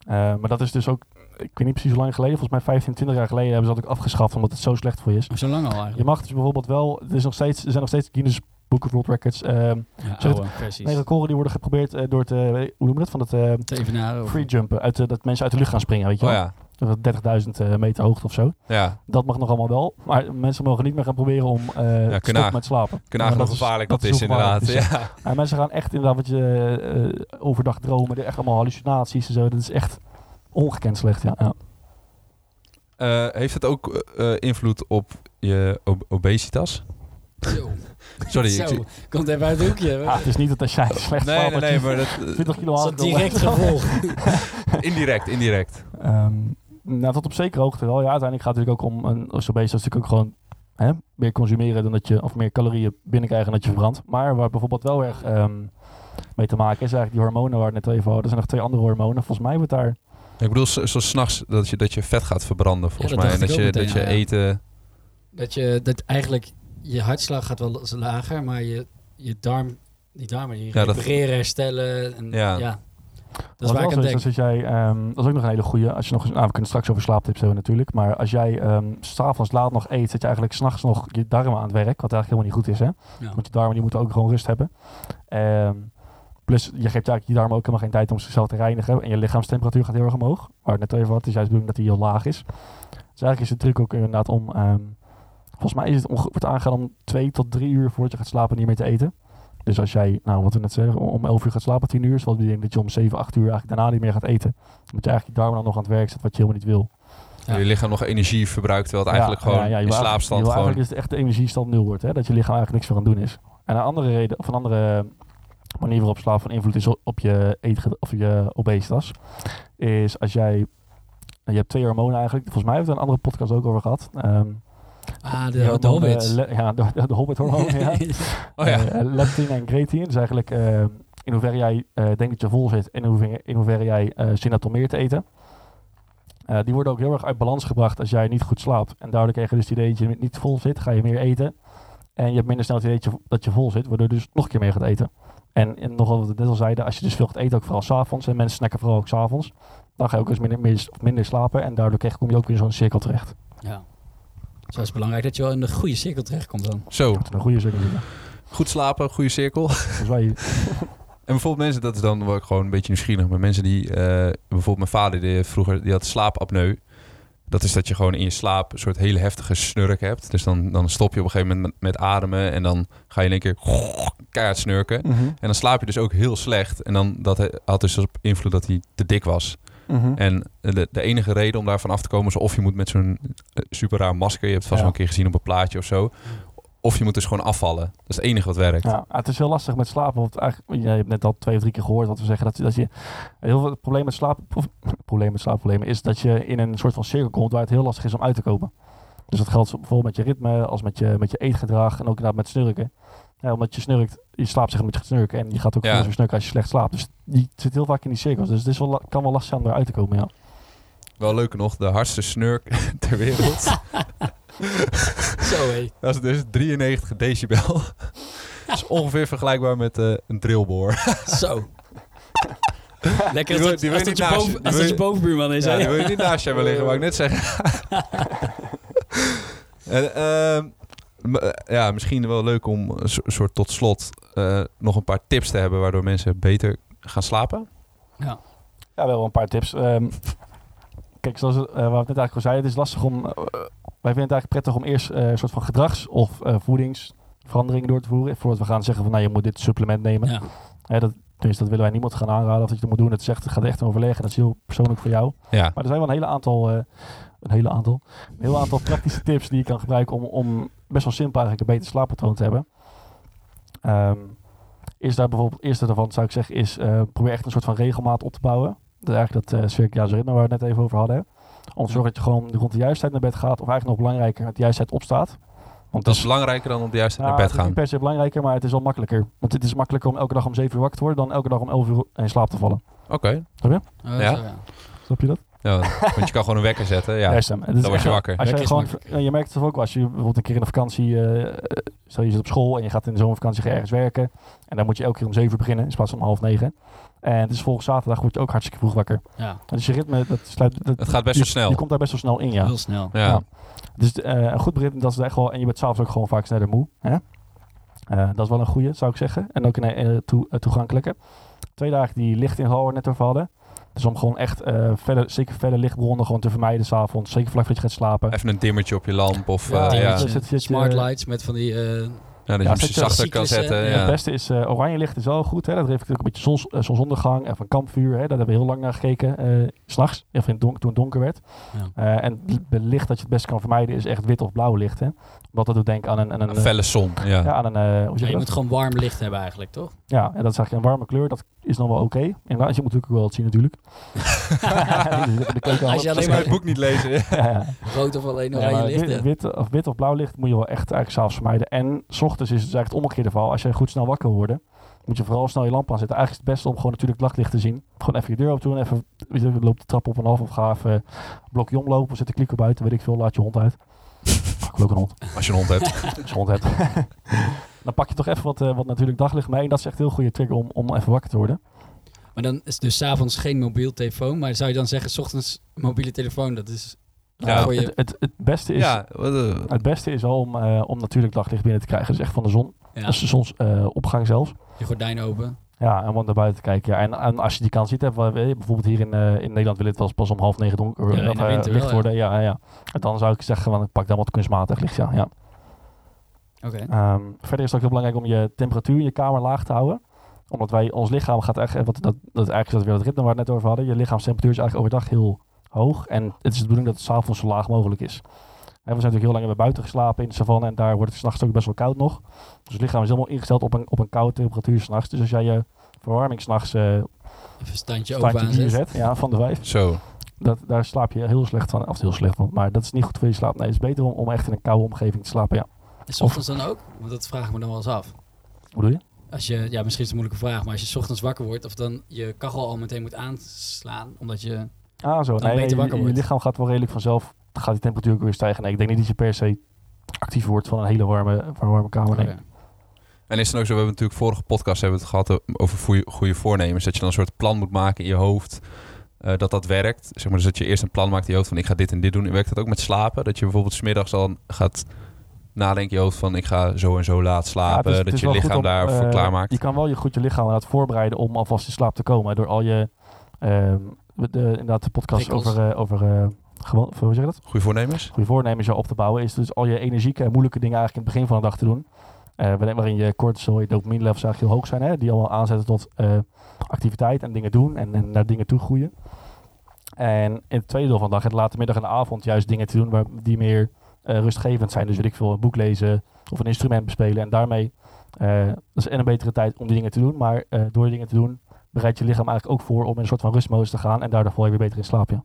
Speaker 3: Eh, maar dat is dus ook, ik weet niet precies hoe lang geleden, volgens mij 15, 20 jaar geleden hebben ze dat ook afgeschaft omdat het zo slecht voor je is.
Speaker 2: Zo lang al eigenlijk.
Speaker 3: Je mag dus bijvoorbeeld wel, er, is nog steeds, er zijn nog steeds Guinness Book of World Records. ehm
Speaker 2: Ja,
Speaker 3: nee, die worden geprobeerd eh, door het, eh, hoe noem je dat, van het eh, free jumpen. Uit, dat mensen uit de lucht gaan springen, weet je
Speaker 1: oh
Speaker 3: wel.
Speaker 1: ja.
Speaker 3: Dat 30.000 eh, meter hoogte of zo.
Speaker 1: Ja,
Speaker 3: Dat mag nog allemaal wel. Maar mensen mogen niet meer gaan proberen om te
Speaker 1: na-
Speaker 3: met slapen.
Speaker 1: kun
Speaker 3: Ja,
Speaker 1: nagaan hoe
Speaker 3: dat is-
Speaker 1: gevaarlijk dat,
Speaker 3: dat
Speaker 1: is, inderdaad.
Speaker 3: is,
Speaker 1: Ja.
Speaker 3: Ja, mensen gaan echt inderdaad wat je overdag dromen. Echt allemaal hallucinaties en zo. Dat is echt ongekend slecht, ja. ja.
Speaker 1: Heeft het ook invloed op je ob- obesitas?
Speaker 2: Zo.
Speaker 1: Sorry,
Speaker 2: Zo.
Speaker 1: ik zie-
Speaker 2: Komt even uit het hoekje.
Speaker 3: Ja, het is niet dat als jij slecht
Speaker 1: Nee, nee,
Speaker 3: dat
Speaker 1: nee,
Speaker 3: je
Speaker 1: maar dat, eh,
Speaker 3: 20 kilo
Speaker 2: Dat is
Speaker 3: aan
Speaker 2: een direct gevolg.
Speaker 1: indirect, indirect.
Speaker 3: Ehm, nou, tot op zekere hoogte wel. Ja, uiteindelijk gaat het natuurlijk ook om een. Dat is natuurlijk ook gewoon hè, meer consumeren dan dat je, of meer calorieën binnenkrijgen dan dat je verbrandt. Maar waar bijvoorbeeld wel erg ehm, mee te maken is eigenlijk die hormonen waar we het net even hadden. Er zijn nog twee andere hormonen. Volgens mij wordt daar
Speaker 1: Ik bedoel, zo, zo s'nachts dat je, dat je vet gaat verbranden, volgens
Speaker 2: dat
Speaker 1: mij. En dat je, dat je
Speaker 2: meteen, ja.
Speaker 1: eten...
Speaker 2: Dat je dat eigenlijk je hartslag gaat wel eens lager, maar je, je darm, die darmen die
Speaker 1: Ja, dat-
Speaker 2: herstellen. En,
Speaker 1: Ja.
Speaker 2: ja. Dat is waar
Speaker 3: wel
Speaker 2: ik aan denk.
Speaker 3: is, dat, als jij, ehm, dat is ook nog een hele goede. Als je nog eens, nou, we kunnen straks over slaaptips hebben natuurlijk. Maar als jij ehm, s s'avonds laat nog eet, zet je eigenlijk s'nachts nog je darmen aan het werk. Wat eigenlijk helemaal niet goed is, hè?
Speaker 2: Ja.
Speaker 3: Want je darmen die moeten ook gewoon rust hebben. Ehm, plus, je geeft eigenlijk je darmen ook helemaal geen tijd om zichzelf te reinigen. En je lichaamstemperatuur gaat heel erg omhoog. Waar het net even wat, het is juist de bedoeling dat die heel laag is. Dus eigenlijk is de truc ook inderdaad om... ehm, volgens mij is het wordt aangegaan om twee tot drie uur voordat je gaat slapen niet meer te eten. Dus als jij, nou wat we net zeggen, om 11 uur gaat slapen, 10 uur, is wat betekent dat je om 7, 8 uur eigenlijk daarna niet meer gaat eten. Dan moet je eigenlijk je darmen dan nog aan het werk zetten, wat je helemaal niet wil.
Speaker 2: Ja.
Speaker 1: Je lichaam nog energie verbruikt, terwijl het eigenlijk
Speaker 3: Ja,
Speaker 1: gewoon
Speaker 3: ja,
Speaker 1: in slaapstand gewoon...
Speaker 3: Eigenlijk is het echt de energiestand nul wordt, hè? dat je lichaam eigenlijk niks meer aan het doen is. En een andere reden, of een andere manier waarop slaap van invloed is op je, eetged- of je obesitas, is als jij, je hebt twee hormonen eigenlijk, volgens mij hebben we er een andere podcast ook over gehad. Ehm,
Speaker 2: Ah, de, de
Speaker 3: hormoon,
Speaker 2: hobbits.
Speaker 3: eh, le- ja, de, de, de hobbit hormoon, ja.
Speaker 1: Oh ja.
Speaker 3: Eh, leptine en creatine. Dus eigenlijk eh, in hoeverre jij denkt dat je vol zit en in hoeverre, in hoeverre jij zin hebt om meer te eten. Die worden ook heel erg uit balans gebracht als jij niet goed slaapt. En daardoor krijg je dus het idee dat je niet vol zit, ga je meer eten. En je hebt minder snel het idee dat je, dat je vol zit, waardoor je dus nog een keer meer gaat eten. En, en nogal wat we net al zeiden, als je dus veel gaat eten, ook vooral s'avonds, en mensen snacken vooral ook s'avonds, dan ga je ook eens minder, meer, of minder slapen en daardoor krijg, kom je ook weer in zo'n cirkel terecht.
Speaker 2: Ja. Zo is het belangrijk dat je wel in de goede cirkel terechtkomt dan.
Speaker 1: Zo,
Speaker 3: een goede cirkel.
Speaker 1: goed slapen, goede cirkel.
Speaker 3: Wij,
Speaker 1: En bijvoorbeeld mensen, dat is dan wel gewoon een beetje nieuwsgierig. Maar mensen die, eh, bijvoorbeeld mijn vader, die vroeger, die had slaapapneu. Dat is dat je gewoon in je slaap een soort hele heftige snurk hebt. Dus dan, dan stop je op een gegeven moment met, met ademen en dan ga je in één keer keihard snurken.
Speaker 3: Mhm.
Speaker 1: En dan slaap je dus ook heel slecht. En dan dat had dus op invloed dat hij te dik was.
Speaker 3: Mhm.
Speaker 1: En de, de enige reden om daarvan af te komen is of je moet met zo'n eh, super raar masker, je hebt het vast
Speaker 3: Ja.
Speaker 1: wel een keer gezien op een plaatje of zo. Of je moet dus gewoon afvallen. Dat is het enige wat werkt.
Speaker 3: Ja, het is heel lastig met slapen. Want eigenlijk, je hebt net al twee of drie keer gehoord wat we zeggen. Dat, dat je heel veel het probleem met slaap, of, probleem met slaapproblemen is dat je in een soort van cirkel komt waar het heel lastig is om uit te komen. Dus dat geldt bijvoorbeeld met je ritme, als met je, met je eetgedrag en ook inderdaad met snurken. Ja, omdat je snurkt, je slaapt zich met je snurken en je gaat ook
Speaker 1: Ja.
Speaker 3: veel meer snurken als je slecht slaapt. Dus je zit heel vaak in die cirkels. Dus het is wel, kan wel lastig zijn om eruit te komen, ja.
Speaker 1: Wel leuk nog, de hardste snurk ter wereld.
Speaker 2: Zo hé.
Speaker 1: Dat is dus 93 decibel. Dat is ongeveer vergelijkbaar met eh, een drillboor.
Speaker 2: Zo. Lekker
Speaker 1: Die wil-
Speaker 2: als dat,
Speaker 1: die
Speaker 2: dat
Speaker 1: niet
Speaker 2: je, boven, als dat je
Speaker 1: je-
Speaker 2: bovenbuurman is.
Speaker 1: Ja,
Speaker 2: hè?
Speaker 1: die wil je niet naast je hebben liggen, wou ik net zeggen. en, ehm, eh, ja, misschien wel leuk om een so- soort tot slot eh, nog een paar tips te hebben waardoor mensen beter gaan slapen.
Speaker 2: Ja.
Speaker 3: Ja, wel een paar tips. Ehm, kijk, zoals we, eh, waar we het net eigenlijk al zeiden, het is lastig om... eh, wij vinden het eigenlijk prettig om eerst eh, een soort van gedrags- of eh, voedingsveranderingen door te voeren. Voordat we gaan zeggen van, nou, je moet dit supplement nemen.
Speaker 2: Ja.
Speaker 3: Hè, dat, tenminste, dat willen wij niemand gaan aanraden of dat je dat moet doen. Het, echt, het gaat echt een overleg en dat is heel persoonlijk voor jou.
Speaker 1: Ja,
Speaker 3: Maar er zijn wel een hele aantal, eh, een hele aantal, een heel aantal praktische tips die je kan gebruiken om, om best wel simpel eigenlijk een beter slaappatroon te hebben. Ehm is daar bijvoorbeeld, het eerste daarvan zou ik zeggen, is eh, probeer echt een soort van regelmaat op te bouwen. Dat is eigenlijk dat uh, circadiaans ritme waar we het net even over hadden. Hè. Om te zorgen dat je gewoon rond de juiste tijd naar bed gaat, of eigenlijk nog belangrijker, met de juiste tijd opstaat. Want
Speaker 1: dat is belangrijker dan op de juiste tijd
Speaker 3: ja,
Speaker 1: naar
Speaker 3: het
Speaker 1: bed
Speaker 3: is niet
Speaker 1: gaan.
Speaker 3: per se belangrijker, maar het is wel makkelijker. Want het is makkelijker om elke dag om 7 uur wakker te worden dan elke dag om 11 uur in slaap te vallen.
Speaker 1: Oké, Ja.
Speaker 2: zo, ja.
Speaker 3: Snap je dat?
Speaker 1: Ja, want je kan gewoon een wekker zetten. Ja, dan word je wakker.
Speaker 3: Als
Speaker 2: Wekker
Speaker 3: je,
Speaker 2: is
Speaker 3: gewoon, je merkt het ook wel, als je bijvoorbeeld een keer in de vakantie, eh, eh, stel je zit op school en je gaat in de zomervakantie ergens werken. En dan moet je elke keer om 7 uur beginnen in plaats van om half negen. En het is volgens zaterdag word je ook hartstikke vroeg wakker.
Speaker 2: ja,
Speaker 3: Dus je ritme, dat sluit... Dat,
Speaker 1: Het gaat best wel snel.
Speaker 3: Je komt daar best wel snel in, ja.
Speaker 2: heel snel.
Speaker 1: Ja.
Speaker 3: Ja. Dus eh, een goed ritme, dat is echt wel... En je bent s'avonds ook gewoon vaak sneller moe. Hè? Eh, dat is wel een goede, zou ik zeggen. En ook een toe, toegankelijke. Twee dagen die lichtinval waar we net over hadden. Dus om gewoon echt eh verder, zeker verder lichtbronnen gewoon te vermijden s'avonds. Zeker vlak voordat je gaat slapen.
Speaker 1: Even een dimmertje op je lamp of...
Speaker 3: Ja,
Speaker 1: eh, ja.
Speaker 3: Dus het- het-
Speaker 2: Smart lights met van die, eh,
Speaker 1: Ja, dat je
Speaker 3: Ja, je
Speaker 1: zachter kan zetten.
Speaker 2: ja.
Speaker 3: Het beste is eh, oranje licht is wel goed. Hè? Dat heeft natuurlijk een beetje zons, eh, zonsondergang en van kampvuur. Hè? Daar hebben we heel lang naar gekeken. eh, s S'nachts, of in het donker, toen het donker werd.
Speaker 2: Ja.
Speaker 3: Eh, en het licht dat je het best kan vermijden is echt wit of blauw licht. Hè? Omdat dat doet denken aan een... Aan een,
Speaker 1: Een felle zon. Ja.
Speaker 3: ja, aan een eh, hoe zeg
Speaker 2: je
Speaker 3: je
Speaker 2: moet gewoon warm licht hebben eigenlijk, toch?
Speaker 3: Ja, en dat is eigenlijk een warme kleur. Dat is nog wel oké. Inderdaad, je moet natuurlijk wel wat zien natuurlijk.
Speaker 2: Als je alleen
Speaker 1: je
Speaker 2: maar
Speaker 1: het boek niet lezen.
Speaker 3: ja, ja.
Speaker 2: rood of alleen oranje licht
Speaker 3: wit, of wit of blauw licht moet je wel echt eigenlijk s'avonds vermijden. En s ochtends is het eigenlijk het omgekeerde verhaal. Als je goed snel wakker wil worden, moet je vooral snel je lamp aanzetten. Eigenlijk is het beste om gewoon natuurlijk het daglicht te zien. Gewoon even je deur open doen. Even je, loop de trap op en af. Of ga even een blokje omlopen. Of zet de klikker buiten. Weet ik veel. Laat je hond uit. Ik wil ook een hond.
Speaker 1: Als je een hond hebt.
Speaker 3: Als je een hond hebt. Dan pak je toch even wat, eh, wat natuurlijk daglicht mee. En dat is echt een heel goede trigger om, om even wakker te worden.
Speaker 2: Maar dan is dus 's avonds geen mobiel telefoon. Maar zou je dan zeggen, 's ochtends mobiele telefoon, dat is
Speaker 1: Ja.
Speaker 3: Het, het, het, beste is,
Speaker 1: Ja, eh,
Speaker 3: het beste is al om, eh, om natuurlijk daglicht binnen te krijgen. Dus echt van de zon.
Speaker 2: Ja,
Speaker 3: Dat is de zonsopgang zelfs.
Speaker 2: je gordijn open.
Speaker 3: Ja, en om naar buiten te kijken. Ja. En, en als je die kans ziet, hebt, bijvoorbeeld hier in, eh, in Nederland wil het wel pas om half negen donker
Speaker 2: Ja,
Speaker 3: eh,
Speaker 2: winter
Speaker 3: licht
Speaker 2: wel,
Speaker 3: worden. Ja, ja, ja. En dan zou ik zeggen, van, pak dan wat kunstmatig licht. Ja, ja.
Speaker 2: Oké.
Speaker 3: Ehm, verder is het ook heel belangrijk om je temperatuur in je kamer laag te houden. Omdat wij, ons lichaam gaat echt, wat, dat, dat eigenlijk is dat weer het ritme waar we het net over hadden. Je lichaamstemperatuur is eigenlijk overdag heel hoog. En het is de bedoeling dat het s'avonds zo laag mogelijk is. En we zijn natuurlijk heel lang hebben buiten geslapen in de savanne en daar wordt het s'nachts ook best wel koud nog. Dus het lichaam is helemaal ingesteld op een, op een koude temperatuur s'nachts. Dus als jij je verwarming s'nachts eh
Speaker 2: Even standje
Speaker 3: zet, ja, van de vijf,
Speaker 1: zo.
Speaker 3: dat, daar slaap je heel slecht van. Of heel slecht van, maar dat is niet goed voor je slaap. Nee, het is beter om, om echt in een koude omgeving te slapen, ja.
Speaker 2: En ochtends dan ook? Want dat vraag ik me dan wel eens af.
Speaker 3: Hoe bedoel je?
Speaker 2: Als je, ja, misschien is het een moeilijke vraag, maar als je 's ochtends wakker wordt of dan je kachel al meteen moet aanslaan, omdat je...
Speaker 3: Ah, zo.
Speaker 2: Dan
Speaker 3: Nee,
Speaker 2: beter wakker
Speaker 3: je lichaam gaat wel redelijk vanzelf, gaat die temperatuur ook weer stijgen. Nee, ik denk niet dat je per se actief wordt van een hele warme, van een warme kamer. Nee.
Speaker 2: Oké.
Speaker 1: En is het ook zo, we hebben natuurlijk vorige podcast hebben we het gehad over goede, voornemens. Dat je dan een soort plan moet maken in je hoofd. eh, dat dat werkt. Zeg maar, dus dat je eerst een plan maakt in je hoofd van ik ga dit en dit doen. Werkt dat ook met slapen? Dat je bijvoorbeeld smiddags dan gaat nadenken in je hoofd van ik ga zo en zo laat slapen.
Speaker 3: is-
Speaker 1: dat je lichaam daarvoor
Speaker 3: eh,
Speaker 1: klaarmaakt.
Speaker 3: Je kan wel je goed je lichaam laten voorbereiden om alvast in slaap te komen. Door al je, ehm, de, inderdaad de podcast
Speaker 2: Prikkels.
Speaker 3: over, eh, over eh, gewoon, hoe zeg je dat?
Speaker 1: Goede voornemens?
Speaker 3: Goede voornemens op te bouwen. Is dus al je energieke en moeilijke dingen eigenlijk in het begin van de dag te doen. Eh, waarin- je cortisol, je dopamine levels eigenlijk heel hoog zijn. Hè? Die allemaal aanzetten tot eh, activiteit en dingen doen en, en naar dingen toe groeien. En in het tweede deel van de dag, in de late middag en de avond, juist dingen te doen waar, die meer eh, rustgevend zijn. Dus weet ik veel, een boek lezen of een instrument bespelen. En daarmee, eh, dat is en een betere tijd om die dingen te doen. Maar eh, door die dingen te doen, bereidt je lichaam eigenlijk ook voor om in een soort van rustmodus te gaan. En daardoor val je weer beter in slaap. Ja.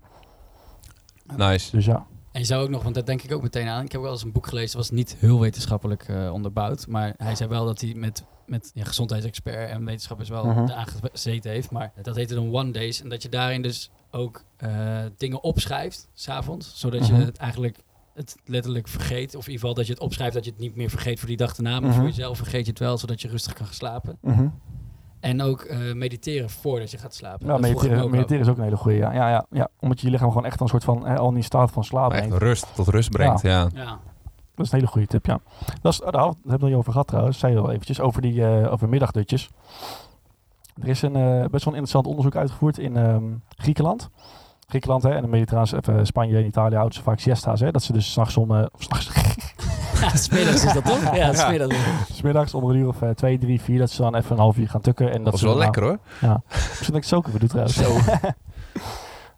Speaker 1: Nice.
Speaker 3: Dus ja.
Speaker 2: En je zou ook nog, want dat denk ik ook meteen aan. Ik heb ook wel eens een boek gelezen, dat was niet heel wetenschappelijk eh, onderbouwd. Maar hij zei wel dat hij met, met ja, gezondheidsexpert en wetenschappers wel
Speaker 3: Mhm.
Speaker 2: eraan gezeten heeft. Maar dat heette dan One Days. En dat je daarin dus ook eh, dingen opschrijft, s'avonds. Zodat je
Speaker 3: Mhm.
Speaker 2: het eigenlijk het letterlijk vergeet. Of in ieder geval dat je het opschrijft dat je het niet meer vergeet voor die dag erna. Maar
Speaker 3: Mhm.
Speaker 2: voor jezelf vergeet je het wel, zodat je rustig kan gaan slapen. En ook eh, mediteren voordat je gaat slapen. Me
Speaker 3: mediteren,
Speaker 2: ook
Speaker 3: mediteren is ook een hele goede. Ja. Ja, ja, ja. Omdat je je lichaam gewoon echt een soort van hè, al in staat van slaap brengt.
Speaker 1: rust tot rust brengt, ja.
Speaker 2: Ja.
Speaker 3: Dat is een hele goede tip, ja. Dat is, daar hebben we het nog niet over gehad trouwens. Zei je al eventjes over die eh, over middagdutjes. Er is een eh, best wel een interessant onderzoek uitgevoerd in ehm, Griekenland. Griekenland hè, en de Mediterraanse, even Spanje en Italië houden ze vaak siesta's. Hè, dat ze dus s'nachts om, eh, of s'nachts,
Speaker 2: smiddags is dat toch? Ja, smiddags.
Speaker 3: smiddags om een uur of eh, twee, drie, vier, dat ze dan even een half uur gaan tukken. En dat,
Speaker 1: Dat is wel lekker hoor.
Speaker 3: Misschien dat ik het zo even doe trouwens.
Speaker 1: Zo.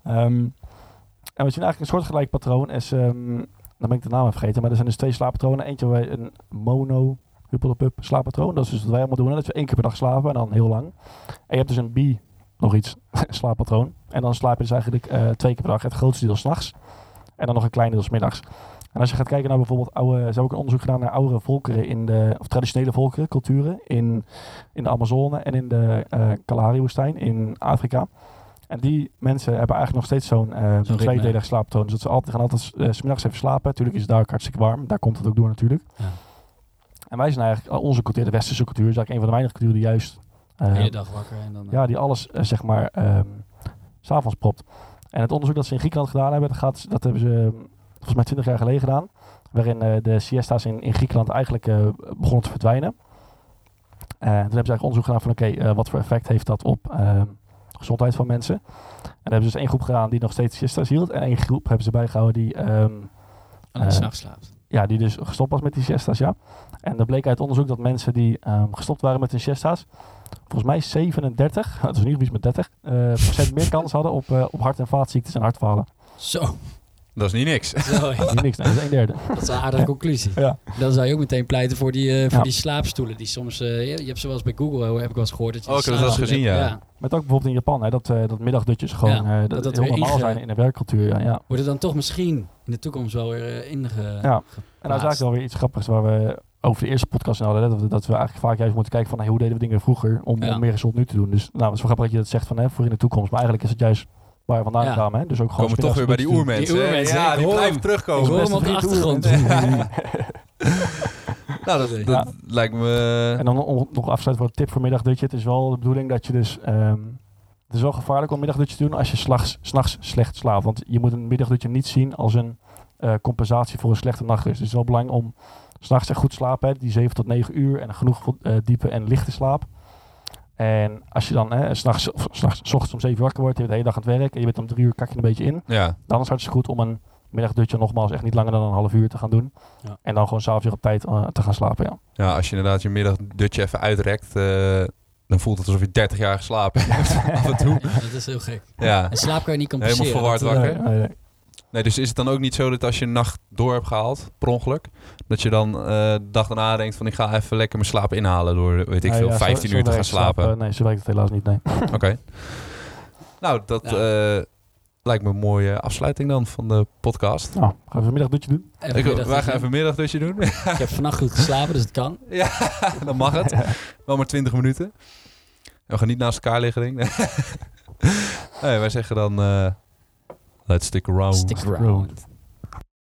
Speaker 3: Ehm, en we zien eigenlijk een soortgelijk patroon. Is, ehm, dan ben ik de naam even vergeten. Maar er zijn dus twee slaappatronen. Eentje waar een mono huppelepup slaappatroon. Dat is dus wat wij allemaal doen. hè. Dat we één keer per dag slapen en dan heel lang. En je hebt dus een bi, nog iets, slaappatroon. En dan slaap je dus eigenlijk eh, twee keer per dag. Het grootste deel s'nachts. En dan nog een klein deel 's middags. En als je gaat kijken naar bijvoorbeeld oude... Ze hebben ook een onderzoek gedaan naar oudere volkeren in de... Of traditionele volkeren, culturen. In, in de Amazone en in de eh Kalahari-woestijn in Afrika. En die mensen hebben eigenlijk nog steeds zo'n eh
Speaker 2: ritme.
Speaker 3: tweedelig slaappatroon. Dus dat ze altijd, gaan altijd eh, 's middags even slapen. Natuurlijk is het daar ook hartstikke warm. Daar komt het ook door natuurlijk.
Speaker 2: Ja.
Speaker 3: En wij zijn eigenlijk, eh, onze cultuur, de westerse cultuur, is eigenlijk een van de weinige culturen die juist... eh,
Speaker 2: De hele dag wakker en dan... eh,
Speaker 3: ja, die alles, eh, zeg maar, ehm, s s'avonds propt. En het onderzoek dat ze in Griekenland gedaan hebben, dat, gaat, dat hebben ze eh, volgens mij 20 jaar geleden gedaan. Waarin eh, de siesta's in, in Griekenland eigenlijk eh, begonnen te verdwijnen. En toen hebben ze eigenlijk onderzoek gedaan van, oké, eh, wat voor effect heeft dat op ehm, gezondheid van mensen. En daar hebben ze dus één groep gedaan die nog steeds siesta's hield. En één groep hebben ze bijgehouden die...
Speaker 2: Alleen
Speaker 3: eh,
Speaker 2: s'nachts slaapt.
Speaker 3: ja, die dus gestopt was met die siesta's, ja. En er bleek uit onderzoek dat mensen die ehm, gestopt waren met hun siesta's, volgens mij 37, dat is in ieder geval iets met 30, eh, procent meer kans hadden op, eh, op hart- en vaatziektes en hartfalen.
Speaker 2: Zo,
Speaker 1: Dat is niet niks.
Speaker 2: zo
Speaker 3: niks, nee, dat is een derde.
Speaker 2: dat is een aardige conclusie.
Speaker 3: Ja.
Speaker 2: Dan zou je ook meteen pleiten voor die, eh, voor
Speaker 3: Ja.
Speaker 2: die slaapstoelen. Die soms, eh, je, je hebt eens bij Google, eh, heb ik wel eens gehoord. Dat je
Speaker 1: Oh, ik heb dat wel eens gezien,
Speaker 2: hebt.
Speaker 1: ja.
Speaker 3: Met ook bijvoorbeeld in Japan, hè, dat, eh, dat middagdutjes gewoon
Speaker 2: Ja,
Speaker 3: eh,
Speaker 2: dat
Speaker 3: dat,
Speaker 2: dat
Speaker 3: heel normaal
Speaker 2: inge-
Speaker 3: zijn in de werkcultuur. Ja, ja.
Speaker 2: Wordt het dan toch misschien in de toekomst wel weer uh, inge...
Speaker 3: Ja. En dat is eigenlijk wel weer iets grappigs waar we over de eerste podcast in hadden. hè, Dat we, dat we eigenlijk vaak juist moeten kijken van hey, hoe deden we dingen vroeger om,
Speaker 2: Ja.
Speaker 3: om meer gezond nu te doen. Dus nou, het is wel grappig dat je dat zegt van hè, voor in de toekomst. Maar eigenlijk is het juist waar we vandaan
Speaker 2: Ja.
Speaker 3: kwamen. Hè? Dus ook gewoon
Speaker 1: komen toch weer bij die oermensen.
Speaker 2: Die
Speaker 1: hè?
Speaker 2: oermensen,
Speaker 1: Ja, die blijven terugkomen.
Speaker 2: Ik hoor hem op de achtergrond.
Speaker 1: Nou, dat, dat lijkt me...
Speaker 3: En dan om- nog afsluiten voor een tip voor middagdutje. Het is wel de bedoeling dat je dus... ehm, het is wel gevaarlijk om middagdutje te doen als je s'nachts s'nachts slecht slaapt. Want je moet een middagdutje niet zien als een eh, compensatie voor een slechte nachtrust. Dus het is wel belangrijk om s'nachts echt goed te slapen. Hè, die 7 tot 9 uur en genoeg eh, diepe en lichte slaap. En als je dan eh, s'nachts, of s ochtends om 7 uur wakker wordt, je bent de hele dag aan het werk en je bent om 3 uur kak je een beetje in.
Speaker 1: Ja,
Speaker 3: Dan is het hartstikke goed om een middagdutje nogmaals echt niet langer dan een half uur te gaan doen.
Speaker 2: Ja.
Speaker 3: En dan gewoon s'avonds weer op tijd eh, te gaan slapen. Ja.
Speaker 1: ja, als je inderdaad je middagdutje even uitrekt... eh, dan voelt het alsof je 30 jaar geslapen hebt. Af en toe.
Speaker 2: Ja, dat is heel gek.
Speaker 1: Ja.
Speaker 2: En slaap kan je niet
Speaker 1: Helemaal
Speaker 2: compenseren.
Speaker 1: verward
Speaker 2: Dat, eh,
Speaker 1: wakker.
Speaker 3: Nee, nee, nee.
Speaker 1: Nee, dus is het dan ook niet zo dat als je een nacht door hebt gehaald, per ongeluk, dat je dan eh, de dag daarna denkt van ik ga even lekker mijn slaap inhalen door, weet ik veel,
Speaker 3: ja, zo-
Speaker 1: 15
Speaker 3: zo
Speaker 1: uur te gaan slapen.
Speaker 3: slapen- Nee, zo werkt het helaas niet. Nee.
Speaker 1: Oké. Nou, dat
Speaker 2: Ja.
Speaker 1: eh, lijkt me een mooie afsluiting dan van de podcast.
Speaker 3: Nou, gaan we even een middagdutje doen?
Speaker 2: even
Speaker 1: Ik,
Speaker 2: middag-
Speaker 1: wij gaan even een middagdutje doen.
Speaker 2: Ik heb vannacht goed geslapen, dus het kan.
Speaker 1: ja, dan mag het. Wel maar 20 minuten. We gaan niet naast elkaar liggen, denk ik. nee, wij zeggen dan... eh, let's stick around.
Speaker 2: Stick around.